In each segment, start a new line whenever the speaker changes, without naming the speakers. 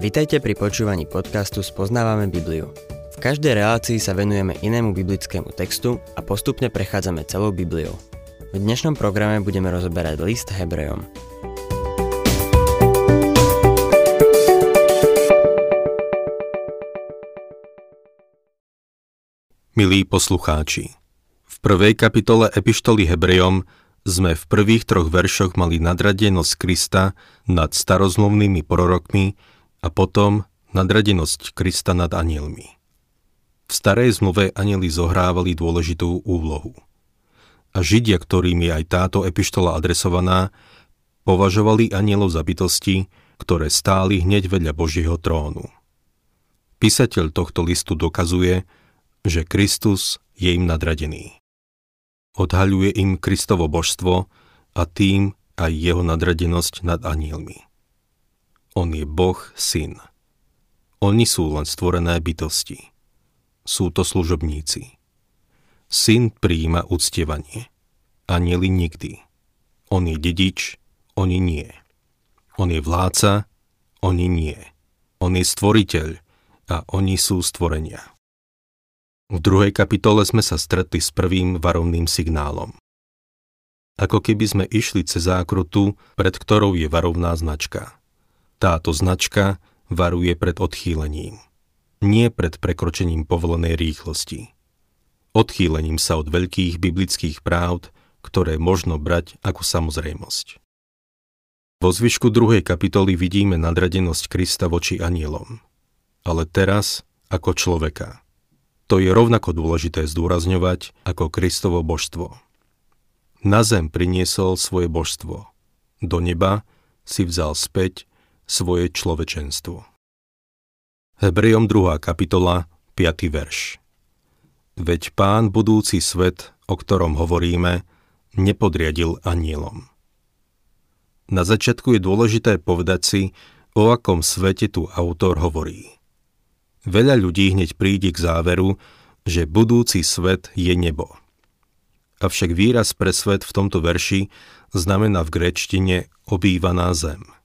Vitajte pri počúvaní podcastu Spoznávame Bibliu. V každej relácii sa venujeme inému biblickému textu a postupne prechádzame celou Bibliou. V dnešnom programe budeme rozoberať list Hebrejom.
Milí poslucháči, v prvej kapitole Epištoly Hebrejom sme v prvých troch veršoch mali nadradenosť Krista nad starozmluvnými prorokmi a potom nadradenosť Krista nad anielmi. V starej zmluve anieli zohrávali dôležitú úlohu. A Židia, ktorým je aj táto epištola adresovaná, považovali anielov za bytosti, ktoré stáli hneď vedľa Božieho trónu. Písateľ tohto listu dokazuje, že Kristus je im nadradený. Odhaľuje im Kristovo božstvo a tým aj jeho nadradenosť nad anielmi. On je Boh, syn. Oni sú len stvorené bytosti. Sú to služobníci. Syn prijíma uctievanie. Anieli nikdy. On je dedič, oni nie. On je vládca, oni nie. On je stvoriteľ a oni sú stvorenia. V druhej kapitole sme sa stretli s prvým varovným signálom. Ako keby sme išli cez zákrutu, pred ktorou je varovná značka – táto značka varuje pred odchýlením, nie pred prekročením povolenej rýchlosti. Odchýlením sa od veľkých biblických práv, ktoré možno brať ako samozrejmosť. Vo zvyšku druhej kapitoly vidíme nadradenosť Krista voči anielom. Ale teraz ako človeka. To je rovnako dôležité zdôrazňovať ako Kristovo božstvo. Na zem priniesol svoje božstvo. Do neba si vzal späť svoje človečenstvo. Hebrejom 2. kapitola, 5. verš. Veď pán budúci svet, o ktorom hovoríme, nepodriadil anielom. Na začiatku je dôležité povedať si, o akom svete tu autor hovorí. Veľa ľudí hneď príde k záveru, že budúci svet je nebo. Avšak výraz pre svet v tomto verši znamená v gréčtine obývaná zem –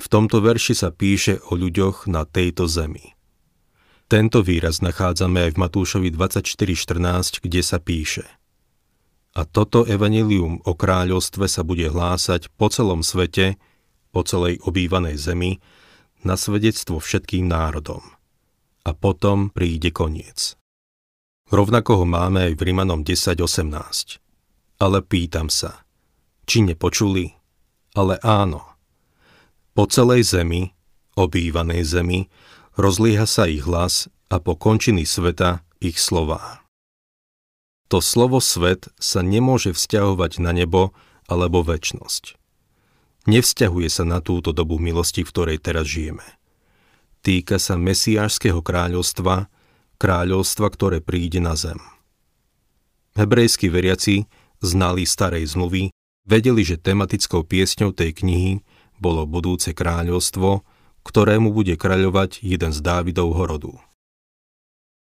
v tomto verši sa píše o ľuďoch na tejto zemi. Tento výraz nachádzame aj v Matúšovi 24.14, kde sa píše A toto evanilium o kráľovstve sa bude hlásať po celom svete, po celej obývanej zemi, na svedectvo všetkým národom. A potom príde koniec. Rovnako ho máme aj v Rimanom 10.18. Ale pýtam sa, či nepočuli? Ale áno, po celej zemi, obývanej zemi, rozlieha sa ich hlas a po končiny sveta ich slová. To slovo svet sa nemôže vzťahovať na nebo alebo väčnosť. Nevzťahuje sa na túto dobu milosti, v ktorej teraz žijeme. Týka sa mesiášského kráľovstva, kráľovstva, ktoré príde na zem. Hebrejskí veriaci, znali starej zmluvy, vedeli, že tematickou piesňou tej knihy bolo budúce kráľovstvo, ktorému bude kráľovať jeden z Dávidovho rodu.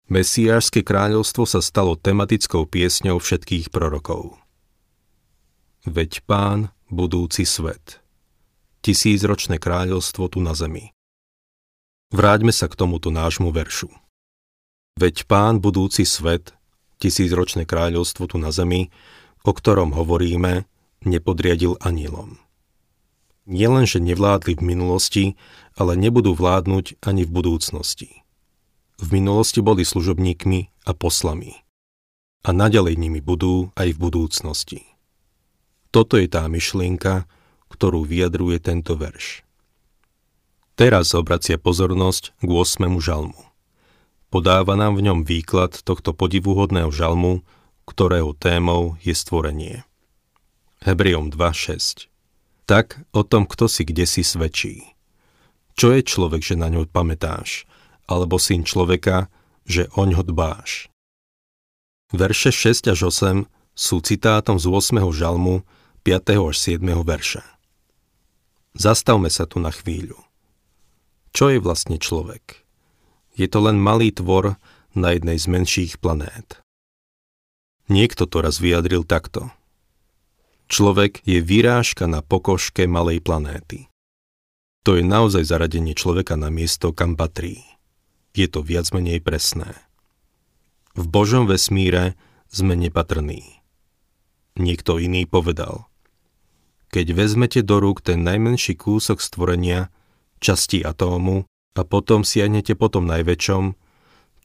Mesiášske kráľovstvo sa stalo tematickou piesňou všetkých prorokov. Veď pán, budúci svet. Tisícročné kráľovstvo tu na zemi. Vráťme sa k tomuto nášmu veršu. Veď pán, budúci svet, tisícročné kráľovstvo tu na zemi, o ktorom hovoríme, nepodriadil anielom nielenže nevládli v minulosti, ale nebudú vládnuť ani v budúcnosti. V minulosti boli služobníkmi a poslami. A naďalej nimi budú aj v budúcnosti. Toto je tá myšlienka, ktorú vyjadruje tento verš. Teraz obracia pozornosť k 8. žalmu. Podáva nám v ňom výklad tohto podivuhodného žalmu, ktorého témou je stvorenie. Hebrejom 2.6 tak o tom, kto si kde si svedčí. Čo je človek, že na ňo pamätáš, alebo syn človeka, že oň ho dbáš. Verše 6 až 8 sú citátom z 8. žalmu 5. až 7. verša. Zastavme sa tu na chvíľu. Čo je vlastne človek? Je to len malý tvor na jednej z menších planét. Niekto to raz vyjadril takto – Človek je vyrážka na pokožke malej planéty. To je naozaj zaradenie človeka na miesto, kam patrí. Je to viac menej presné. V Božom vesmíre sme nepatrní. Niekto iný povedal. Keď vezmete do rúk ten najmenší kúsok stvorenia, časti atómu, a potom siahnete po tom najväčšom,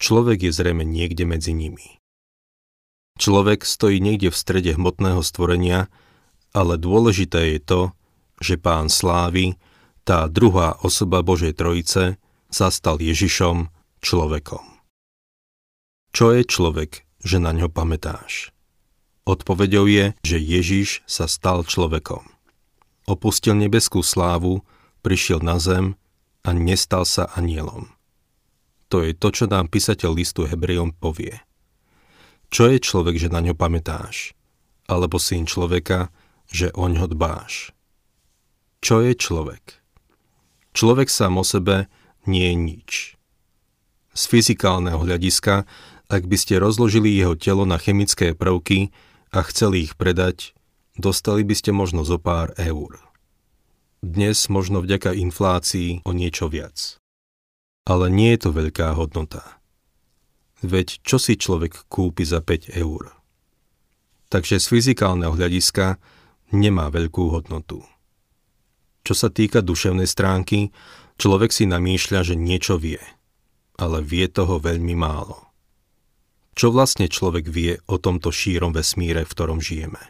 človek je zrejme niekde medzi nimi. Človek stojí niekde v strede hmotného stvorenia, ale dôležité je to, že pán slávy, tá druhá osoba Božej Trojice, zastal Ježišom človekom. Čo je človek, že na ňo pamätáš? Odpovedou je, že Ježiš sa stal človekom. Opustil nebeskú slávu, prišiel na zem a nestal sa anielom. To je to, čo nám písateľ listu Hebrejom povie. Čo je človek, že na ňo pamätáš? Alebo syn človeka, že oň ho dbáš? Čo je človek? Človek sám o sebe nie je nič. Z fyzikálneho hľadiska, ak by ste rozložili jeho telo na chemické prvky a chceli ich predať, dostali by ste možno zo pár eur. Dnes možno vďaka inflácii o niečo viac. Ale nie je to veľká hodnota. Veď čo si človek kúpi za 5 eur? Takže z fyzikálneho hľadiska nemá veľkú hodnotu. Čo sa týka duševnej stránky, človek si namýšľa, že niečo vie, ale vie toho veľmi málo. Čo vlastne človek vie o tomto šírom vesmíre, v ktorom žijeme?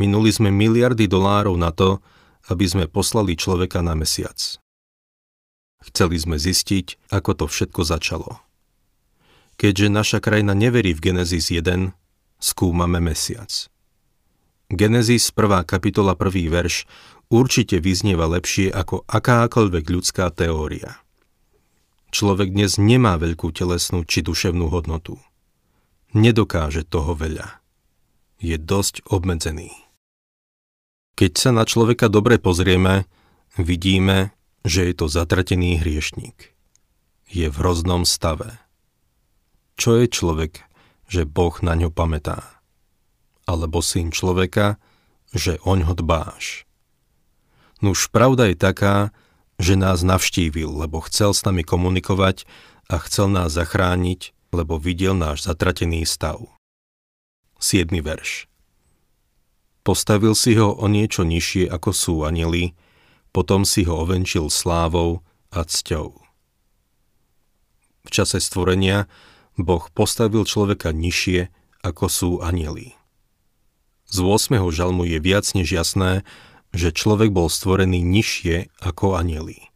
Minuli sme miliardy dolárov na to, aby sme poslali človeka na mesiac. Chceli sme zistiť, ako to všetko začalo. Keďže naša krajina neverí v Genesis 1, skúmame mesiac. Genesis 1. kapitola 1. verš určite vyznieva lepšie ako akákoľvek ľudská teória. Človek dnes nemá veľkú telesnú či duševnú hodnotu. Nedokáže toho veľa. Je dosť obmedzený. Keď sa na človeka dobre pozrieme, vidíme, že je to zatratený hriešník. Je v hroznom stave. Čo je človek, že Boh na ňo pamätá? Alebo syn človeka, že oň ho dbáš? Nuž pravda je taká, že nás navštívil, lebo chcel s nami komunikovať a chcel nás zachrániť, lebo videl náš zatratený stav. 7. verš Postavil si ho o niečo nižšie ako sú anieli, potom si ho ovenčil slávou a cťou. V čase stvorenia Boh postavil človeka nižšie ako sú anieli. Z 8. žalmu je viac než jasné, že človek bol stvorený nižšie ako anieli.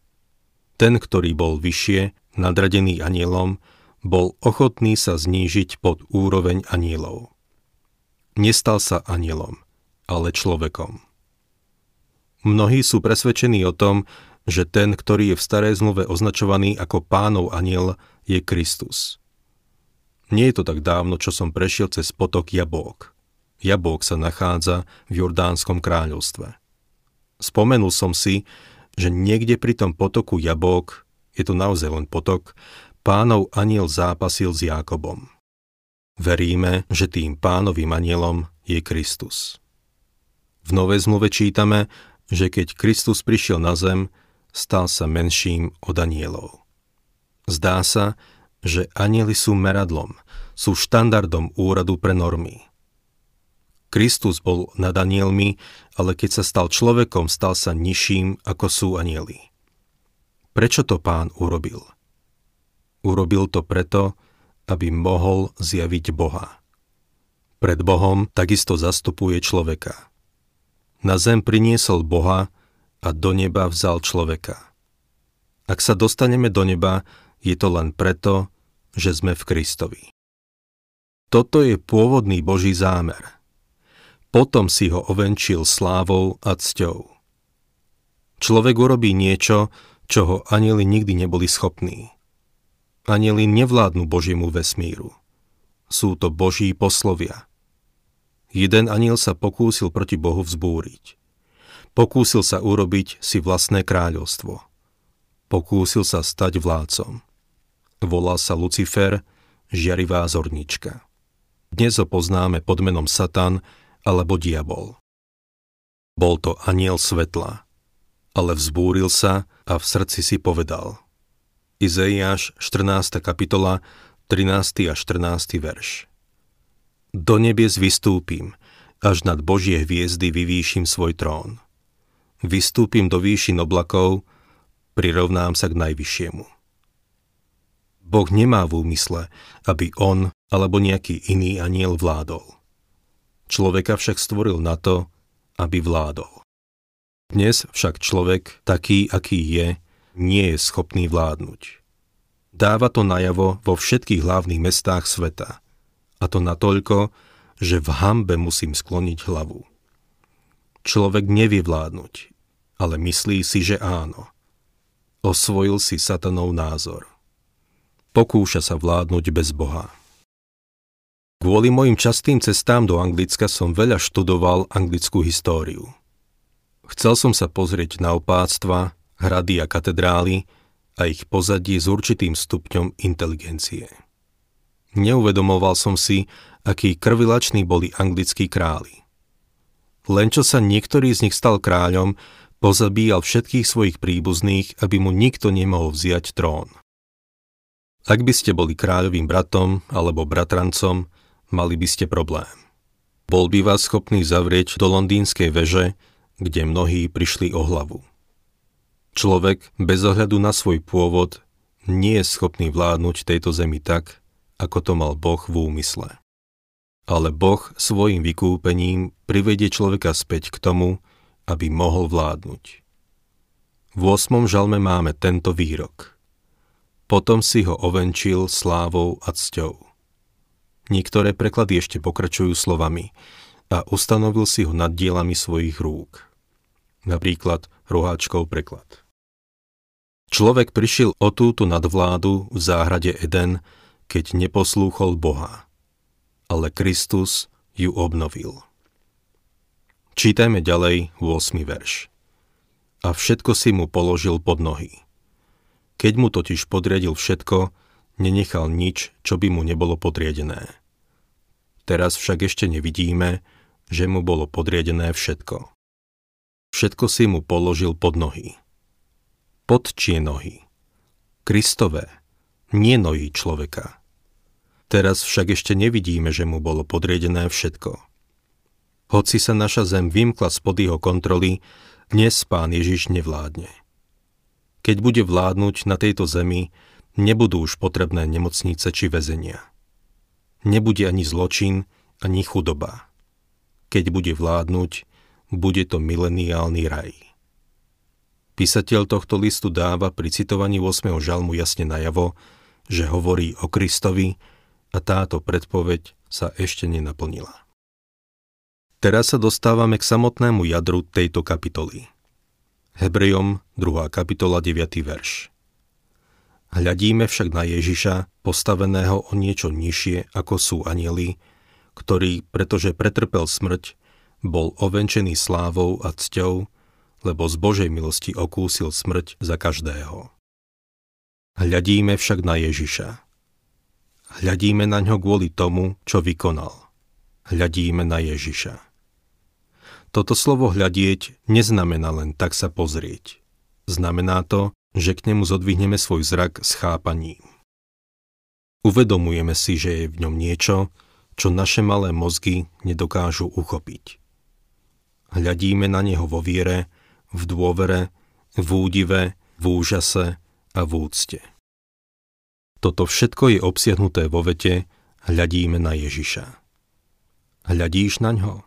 Ten, ktorý bol vyššie, nadradený anielom, bol ochotný sa znížiť pod úroveň anielov. Nestal sa anielom – ale človekom. Mnohí sú presvedčení o tom, že ten, ktorý je v starej zmluve označovaný ako pánov aniel, je Kristus. Nie je to tak dávno, čo som prešiel cez potok Jabók. Jabók sa nachádza v Jordánskom kráľovstve. Spomenul som si, že niekde pri tom potoku Jabók, je to naozaj len potok, pánov aniel zápasil s Jákobom. Veríme, že tým pánovým anielom je Kristus. V Novej zmluve čítame, že keď Kristus prišiel na zem, stal sa menším od anielov. Zdá sa, že anieli sú meradlom, sú štandardom úradu pre normy. Kristus bol nad anielmi, ale keď sa stal človekom, stal sa nižším, ako sú anieli. Prečo to pán urobil? Urobil to preto, aby mohol zjaviť Boha. Pred Bohom takisto zastupuje človeka. Na zem priniesol Boha a do neba vzal človeka. Ak sa dostaneme do neba, je to len preto, že sme v Kristovi. Toto je pôvodný Boží zámer. Potom si ho ovenčil slávou a cťou. Človek urobí niečo, čo ho nikdy neboli schopní. Anieli nevládnu Božiemu vesmíru. Sú to Boží poslovia – Jeden aniel sa pokúsil proti Bohu vzbúriť. Pokúsil sa urobiť si vlastné kráľovstvo. Pokúsil sa stať vládcom. Volal sa Lucifer, žiarivá zornička. Dnes ho poznáme pod menom Satan alebo Diabol. Bol to aniel svetla. ale vzbúril sa a v srdci si povedal. Izeiáš 14. kapitola 13. a 14. verš. Do nebies vystúpim, až nad Božie hviezdy vyvýšim svoj trón. Vystúpim do výšin oblakov, prirovnám sa k najvyššiemu. Boh nemá v úmysle, aby on alebo nejaký iný aniel vládol. Človeka však stvoril na to, aby vládol. Dnes však človek, taký, aký je, nie je schopný vládnuť. Dáva to najavo vo všetkých hlavných mestách sveta. A to natoľko, že v hambe musím skloniť hlavu. Človek nevie vládnuť, ale myslí si, že áno. Osvojil si satanov názor. Pokúša sa vládnuť bez Boha. Kvôli mojim častým cestám do Anglicka som veľa študoval anglickú históriu. Chcel som sa pozrieť na opáctva, hrady a katedrály a ich pozadie s určitým stupňom inteligencie. Neuvedomoval som si, akí krvilační boli anglickí králi. Len čo sa niektorý z nich stal kráľom, pozabíjal všetkých svojich príbuzných, aby mu nikto nemohol vziať trón. Ak by ste boli kráľovým bratom alebo bratrancom, mali by ste problém. Bol by vás schopný zavrieť do londýnskej veže, kde mnohí prišli o hlavu. Človek bez ohľadu na svoj pôvod nie je schopný vládnuť tejto zemi tak, ako to mal Boh v úmysle. Ale Boh svojim vykúpením privedie človeka späť k tomu, aby mohol vládnuť. V 8. žalme máme tento výrok. Potom si ho ovenčil slávou a cťou. Niektoré preklady ešte pokračujú slovami a ustanovil si ho nad dielami svojich rúk napríklad roháčkov preklad. Človek prišiel o túto nadvládu v záhrade Eden, keď neposlúchol Boha. Ale Kristus ju obnovil. Čítajme ďalej 8. verš. A všetko si mu položil pod nohy. Keď mu totiž podriadil všetko, nenechal nič, čo by mu nebolo podriadené. Teraz však ešte nevidíme, že mu bolo podriadené všetko. Všetko si mu položil pod nohy. Pod čie nohy? Kristové, nie nohy človeka. Teraz však ešte nevidíme, že mu bolo podriedené všetko. Hoci sa naša zem vymkla spod jeho kontroly, dnes pán Ježiš nevládne. Keď bude vládnuť na tejto zemi, nebudú už potrebné nemocnice či väzenia. Nebude ani zločin, ani chudoba. Keď bude vládnuť, bude to mileniálny raj. Písateľ tohto listu dáva pri citovaní 8. žalmu jasne najavo, že hovorí o Kristovi a táto predpoveď sa ešte nenaplnila. Teraz sa dostávame k samotnému jadru tejto kapitoly. Hebrejom 2. kapitola 9. verš. Hľadíme však na Ježiša, postaveného o niečo nižšie ako sú anieli, ktorý, pretože pretrpel smrť, bol ovenčený slávou a cťou, lebo z Božej milosti okúsil smrť za každého. Hľadíme však na Ježiša. Hľadíme na ňo kvôli tomu, čo vykonal. Hľadíme na Ježiša. Toto slovo hľadieť neznamená len tak sa pozrieť. Znamená to, že k nemu zodvihneme svoj zrak s chápaním. Uvedomujeme si, že je v ňom niečo, čo naše malé mozgy nedokážu uchopiť. Hľadíme na Neho vo viere, v dôvere, v údive, v úžase a v úcte. Toto všetko je obsiahnuté vo vete Hľadíme na Ježiša. Hľadíš na ňo?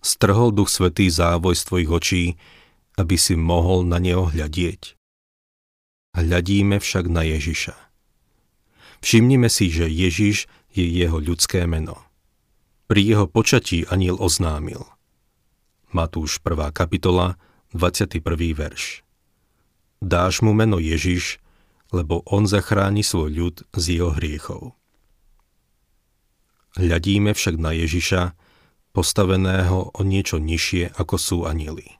Strhol Duch Svetý závoj z tvojich očí, aby si mohol na neho hľadieť. Hľadíme však na Ježiša. Všimnime si, že Ježiš je jeho ľudské meno. Pri jeho počatí aniel oznámil. Matúš 1. kapitola, 21. verš. Dáš mu meno Ježiš, lebo on zachráni svoj ľud z jeho hriechov. Hľadíme však na Ježiša, postaveného o niečo nižšie ako sú anieli.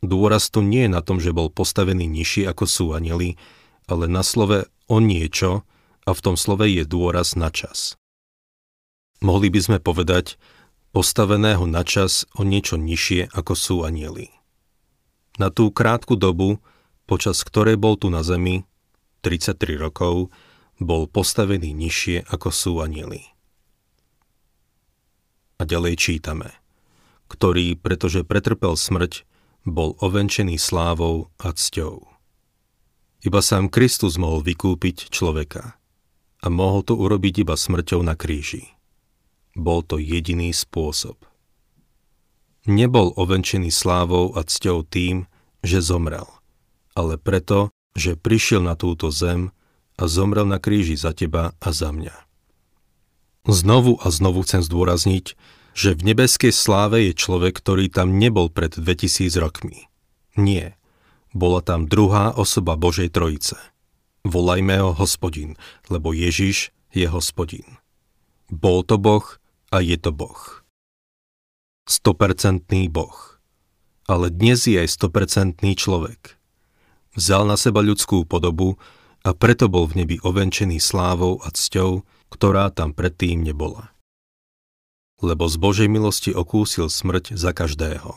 Dôraz tu nie je na tom, že bol postavený nižšie ako sú anieli, ale na slove o niečo a v tom slove je dôraz na čas. Mohli by sme povedať, postaveného na čas o niečo nižšie ako sú anieli. Na tú krátku dobu, počas ktorej bol tu na zemi, 33 rokov, bol postavený nižšie ako sú anieli. A ďalej čítame, ktorý, pretože pretrpel smrť, bol ovenčený slávou a cťou. Iba sám Kristus mohol vykúpiť človeka a mohol to urobiť iba smrťou na kríži. Bol to jediný spôsob. Nebol ovenčený slávou a cťou tým, že zomrel, ale preto, že prišiel na túto zem a zomrel na kríži za teba a za mňa. Znovu a znovu chcem zdôrazniť, že v nebeskej sláve je človek, ktorý tam nebol pred 2000 rokmi. Nie. Bola tam druhá osoba Božej Trojice. Volajme ho hospodin, lebo Ježiš je hospodin. Bol to Boh a je to Boh. 100% Boh. Ale dnes je aj 100% človek. Vzal na seba ľudskú podobu a preto bol v nebi ovenčený slávou a cťou, ktorá tam predtým nebola. Lebo z Božej milosti okúsil smrť za každého.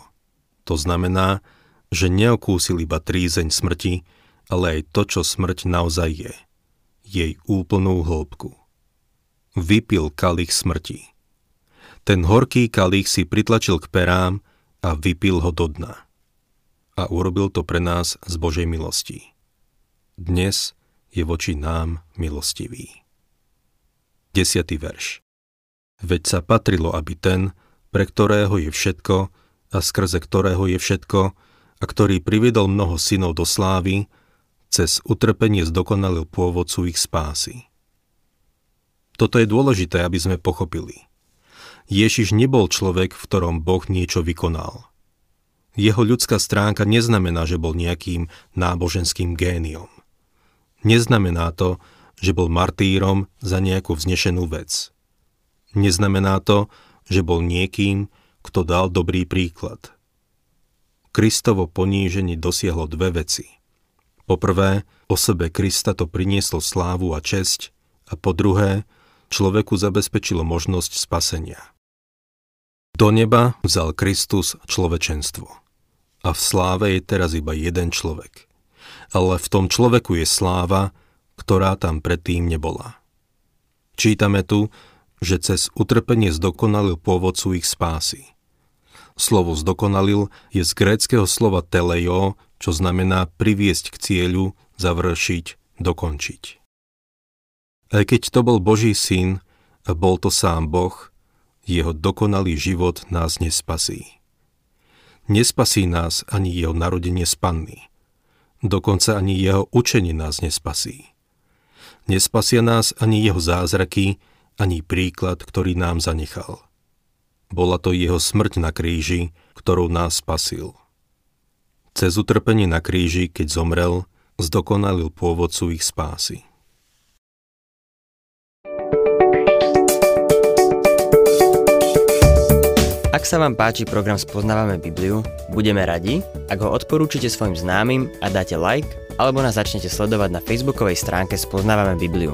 To znamená, že neokúsil iba trízeň smrti, ale aj to, čo smrť naozaj je. Jej úplnú hĺbku. Vypil kalich smrti. Ten horký kalich si pritlačil k perám a vypil ho do dna. A urobil to pre nás z Božej milosti. Dnes je voči nám milostivý. 10. verš Veď sa patrilo, aby ten, pre ktorého je všetko a skrze ktorého je všetko, a ktorý priviedol mnoho synov do slávy, cez utrpenie zdokonalil pôvodcu ich spásy. Toto je dôležité, aby sme pochopili. Ježiš nebol človek, v ktorom Boh niečo vykonal. Jeho ľudská stránka neznamená, že bol nejakým náboženským géniom. Neznamená to, že bol martýrom za nejakú vznešenú vec. Neznamená to, že bol niekým, kto dal dobrý príklad – Kristovo poníženie dosiahlo dve veci. Poprvé, osobe Krista to prinieslo slávu a česť a po druhé, človeku zabezpečilo možnosť spasenia. Do neba vzal Kristus človečenstvo. A v sláve je teraz iba jeden človek. Ale v tom človeku je sláva, ktorá tam predtým nebola. Čítame tu, že cez utrpenie zdokonalil pôvodcu ich spásy. Slovo zdokonalil je z gréckého slova telejo, čo znamená priviesť k cieľu, završiť, dokončiť. Aj keď to bol Boží syn a bol to sám Boh, jeho dokonalý život nás nespasí. Nespasí nás ani jeho narodenie z panny. Dokonca ani jeho učenie nás nespasí. Nespasia nás ani jeho zázraky, ani príklad, ktorý nám zanechal. Bola to jeho smrť na kríži, ktorou nás spasil. Cez utrpenie na kríži, keď zomrel, zdokonalil pôvodcu ich spásy.
Ak sa vám páči program Spoznávame Bibliu, budeme radi, ak ho odporúčite svojim známym a dáte like, alebo nás začnete sledovať na facebookovej stránke Spoznávame Bibliu